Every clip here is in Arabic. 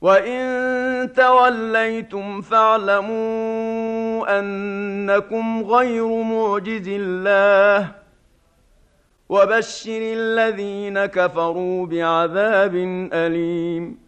وان توليتم فاعلموا انكم غير معجز الله وبشر الذين كفروا بعذاب اليم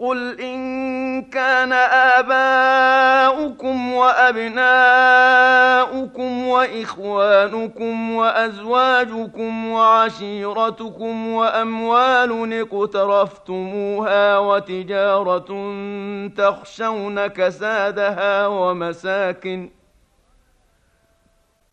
قل إن كان آباؤكم وأبناؤكم وإخوانكم وأزواجكم وعشيرتكم وأموال اقترفتموها وتجارة تخشون كسادها ومساكن ۖ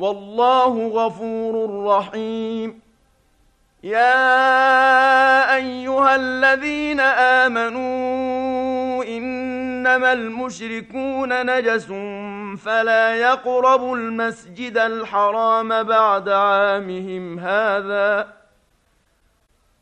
والله غفور رحيم. يا أيها الذين آمنوا ان إنما المشركون نجس فلا يقربوا المسجد الحرام بعد عامهم هذا.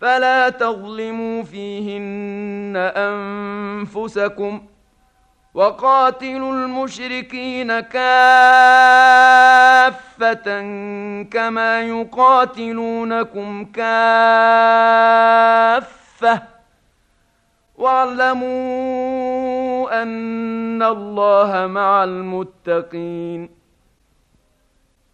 فلا تظلموا فيهن أنفسكم وقاتلوا المشركين كافة كما يقاتلونكم كافة. واعلموا أن الله مع المتقين.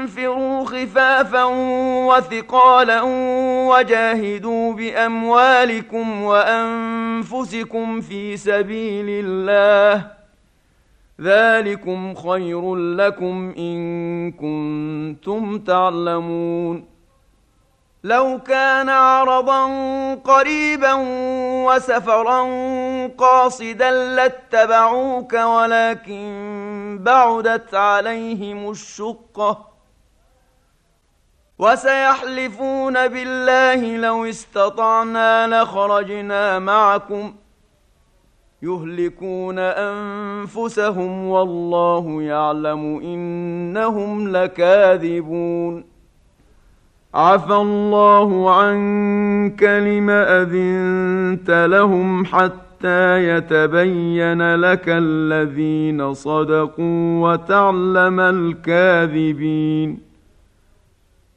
انفروا خفافا وثقالا وجاهدوا باموالكم وانفسكم في سبيل الله ذلكم خير لكم ان كنتم تعلمون لو كان عرضا قريبا وسفرا قاصدا لاتبعوك ولكن بعدت عليهم الشقه وسيحلفون بالله لو استطعنا لخرجنا معكم يهلكون أنفسهم والله يعلم إنهم لكاذبون عفى الله عنك لم أذنت لهم حتى يتبين لك الذين صدقوا وتعلم الكاذبين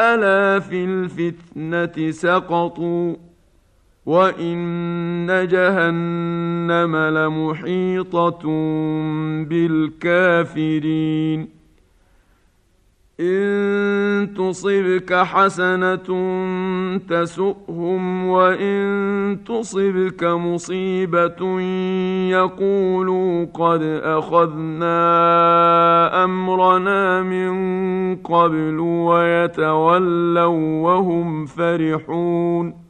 ألا في الفتنة سقطوا وإن جهنم لمحيطة بالكافرين إن تصبك حسنة تسؤهم وإن تصبك مصيبة يقولوا قد أخذنا أمرنا من قبل ويتولوا وهم فرحون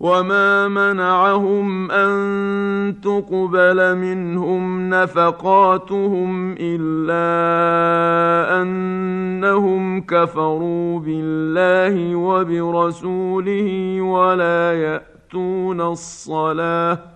وما منعهم ان تقبل منهم نفقاتهم الا انهم كفروا بالله وبرسوله ولا ياتون الصلاه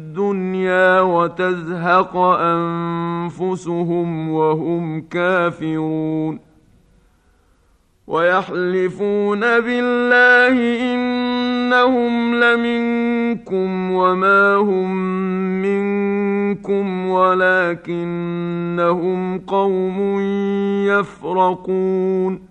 وتزهق أنفسهم وهم كافرون ويحلفون بالله إنهم لمنكم وما هم منكم ولكنهم قوم يفرقون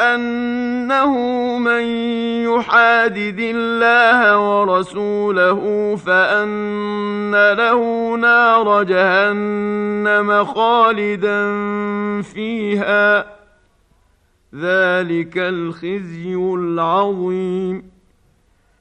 انه من يحادد الله ورسوله فان له نار جهنم خالدا فيها ذلك الخزي العظيم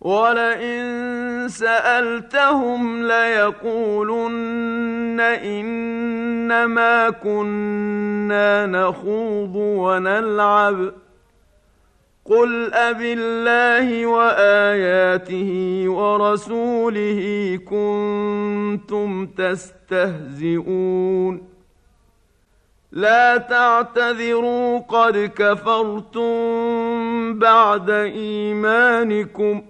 ولئن سألتهم ليقولن إنما كنا نخوض ونلعب. قل أب الله وآياته ورسوله كنتم تستهزئون. لا تعتذروا قد كفرتم بعد إيمانكم ۖ.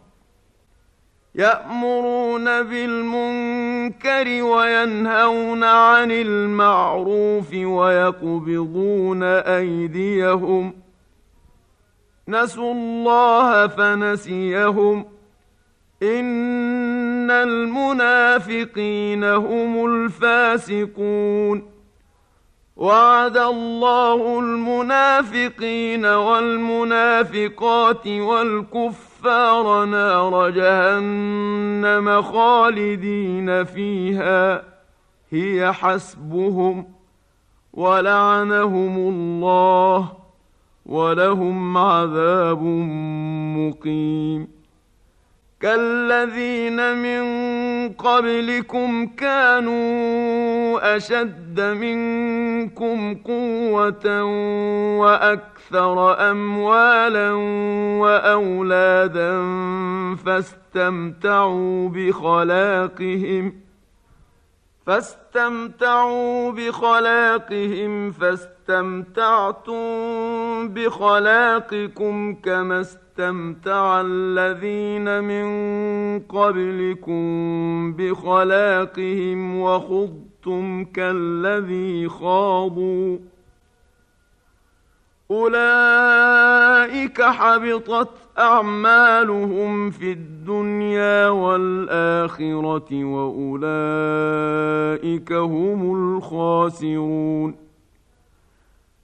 يأمرون بالمنكر وينهون عن المعروف ويقبضون أيديهم. نسوا الله فنسيهم. إن المنافقين هم الفاسقون. وعد الله المنافقين والمنافقات والكفر الكفار نار جهنم خالدين فيها. هي حسبهم ولعنهم الله ولهم عذاب مقيم. كالذين من قبلكم كانوا أشد منكم قوة وأكثر أكثر أموالا وأولادا فاستمتعوا بخلاقهم فاستمتعوا بخلاقهم فاستمتعتم بخلاقكم كما استمتع الذين من قبلكم بخلاقهم وخضتم كالذي خاضوا. أولئك حبطت أعمالهم في الدنيا والآخرة وأولئك هم الخاسرون.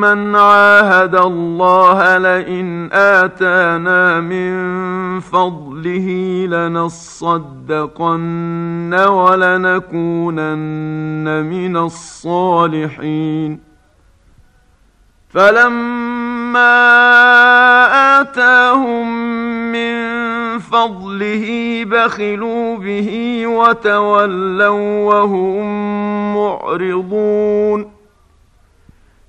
من عاهد الله لئن اتانا من فضله لنصدقن ولنكونن من الصالحين فلما اتاهم من فضله بخلوا به وتولوا وهم معرضون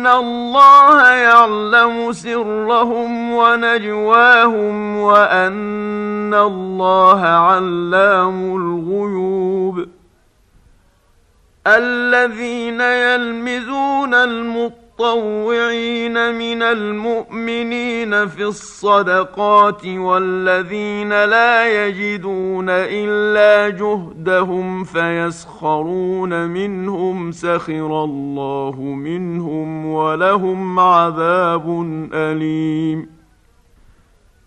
ان الله يعلم سرهم ونجواهم وان الله علام الغيوب الذين يلمزون المطلوب المتطوعين من المؤمنين في الصدقات والذين لا يجدون إلا جهدهم فيسخرون منهم سخر الله منهم ولهم عذاب أليم.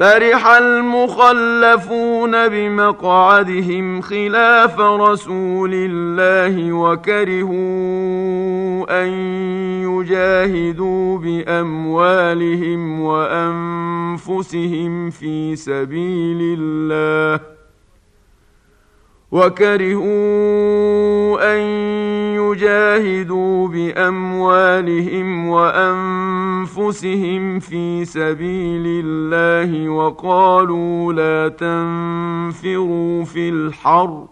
فرح المخلفون بمقعدهم خلاف رسول الله وكرهوا أن يجاهدوا بأموالهم وأنفسهم في سبيل الله. وكرهوا أن يجاهدوا بأموالهم وأنفسهم في سبيل الله وقالوا لا تنفروا في الحر.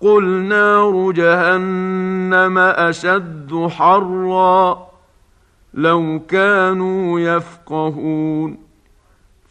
قل نار جهنم أشد حرا. لو كانوا يفقهون.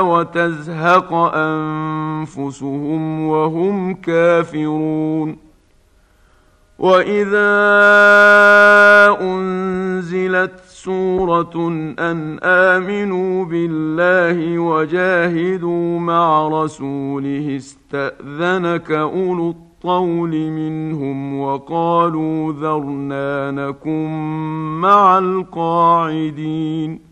وتزهق أنفسهم وهم كافرون. وإذا أنزلت سورة أن آمنوا بالله وجاهدوا مع رسوله استأذنك أولو الطول منهم وقالوا ذرنا نكن مع القاعدين.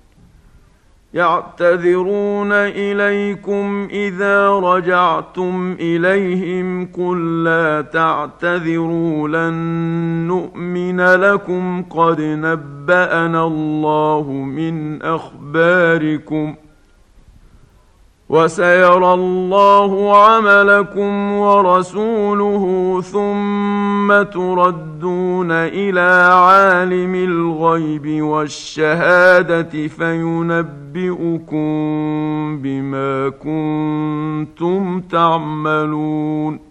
يعتذرون إليكم إذا رجعتم إليهم قل لا تعتذروا لن نؤمن لكم قد نبأنا الله من أخباركم وسيرى الله عملكم ورسوله ثم تردون إلى عالم الغيب والشهادة فينبئكم بما كنتم تعملون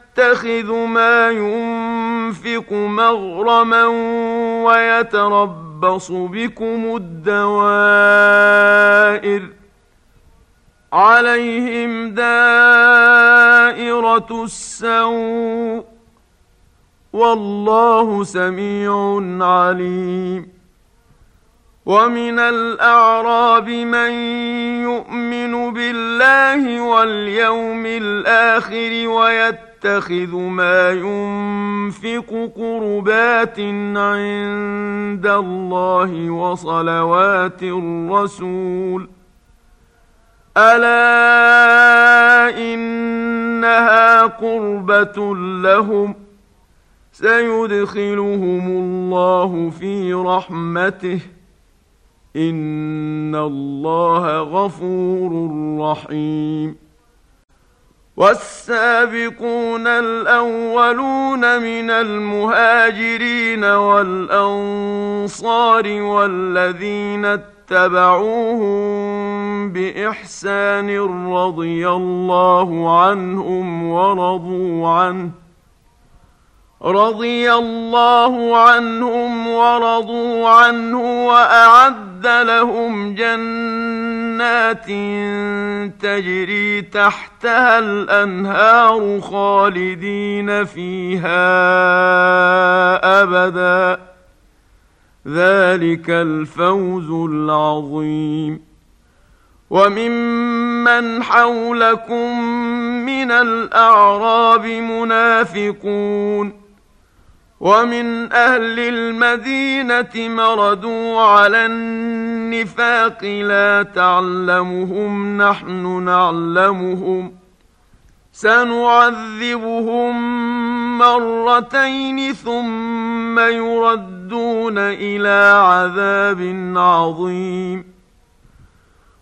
يتخذ ما ينفق مغرما ويتربص بكم الدوائر عليهم دائرة السوء والله سميع عليم ومن الأعراب من يؤمن بالله واليوم الآخر ويتخذ ما ينفق قربات عند الله وصلوات الرسول. ألا إنها قربة لهم سيدخلهم الله في رحمته. إن الله غفور رحيم. والسابقون الأولون من المهاجرين والأنصار والذين اتبعوهم بإحسان رضي الله عنهم ورضوا عنه رضي الله عنهم ورضوا عنه وأعد لهم جنات تجري تحتها الأنهار خالدين فيها أبدا. ذلك الفوز العظيم. وممن حولكم من الأعراب منافقون. ومن أهل المدينة مردوا على النفاق لا تعلمهم نحن نعلمهم سنعذبهم مرتين ثم يردون إلى عذاب عظيم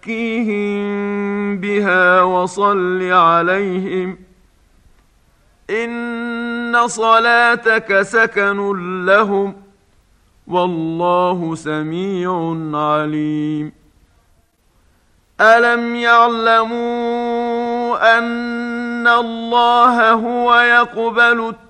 زكيهم بها وصل عليهم إن صلاتك سكن لهم والله سميع عليم. ألم يعلموا أن الله هو يقبل التوبة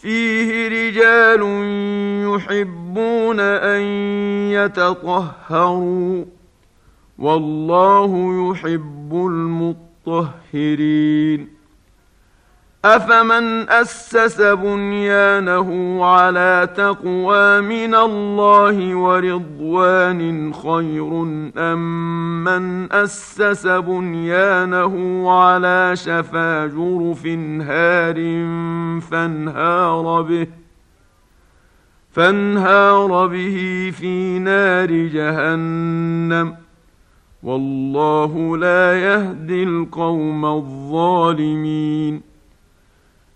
فيه رجال يحبون أن يتطهروا والله يحب المطهرين افمن اسس بنيانه على تقوى من الله ورضوان خير ام من اسس بنيانه على شفا جرف هار فانهار به فانهار به في نار جهنم والله لا يهدي القوم الظالمين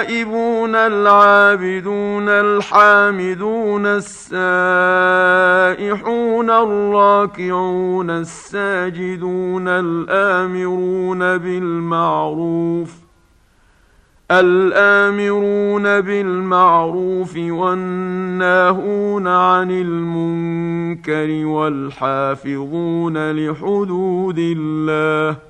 التائبون العابدون الحامدون السائحون الراكعون الساجدون الآمرون بالمعروف الآمرون بالمعروف والناهون عن المنكر والحافظون لحدود الله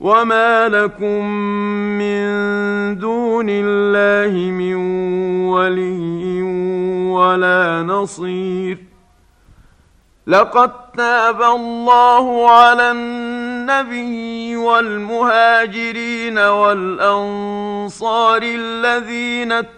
وما لكم من دون الله من ولي ولا نصير لقد تاب الله على النبي والمهاجرين والانصار الذين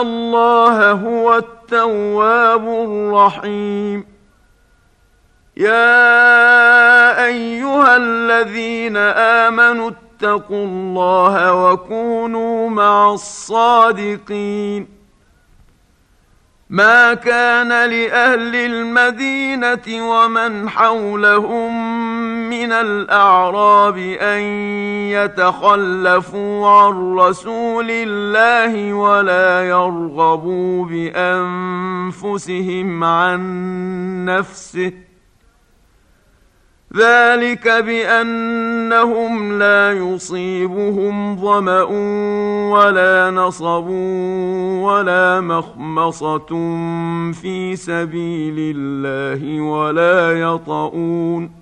الله هو التواب الرحيم يا ايها الذين امنوا اتقوا الله وكونوا مع الصادقين ما كان لاهل المدينة ومن حولهم من الأعراب أن يتخلفوا عن رسول الله ولا يرغبوا بأنفسهم عن نفسه. ذلك بأنهم لا يصيبهم ظمأ ولا نصب ولا مخمصة في سبيل الله ولا يطؤون.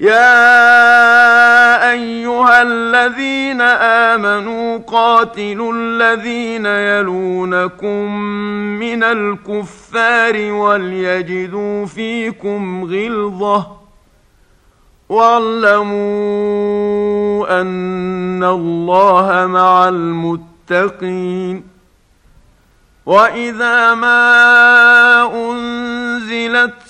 يا أيها الذين آمنوا قاتلوا الذين يلونكم من الكفار وليجدوا فيكم غلظة واعلموا أن الله مع المتقين وإذا ما أنزلت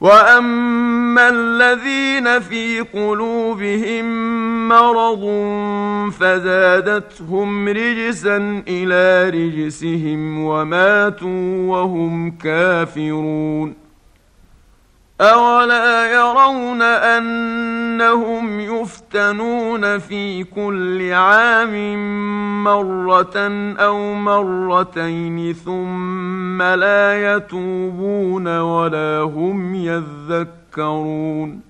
واما الذين في قلوبهم مرض فزادتهم رجسا إلى رجسهم وماتوا وهم كافرون اولا يرون انهم يفتنون في كل عام مرة أو مرتين ثم لا يتوبون ولا هم يذكرون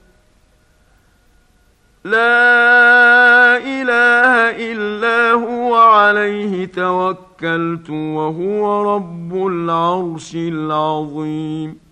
لا إله إلا هو عليه توكلت وهو رب العرش العظيم.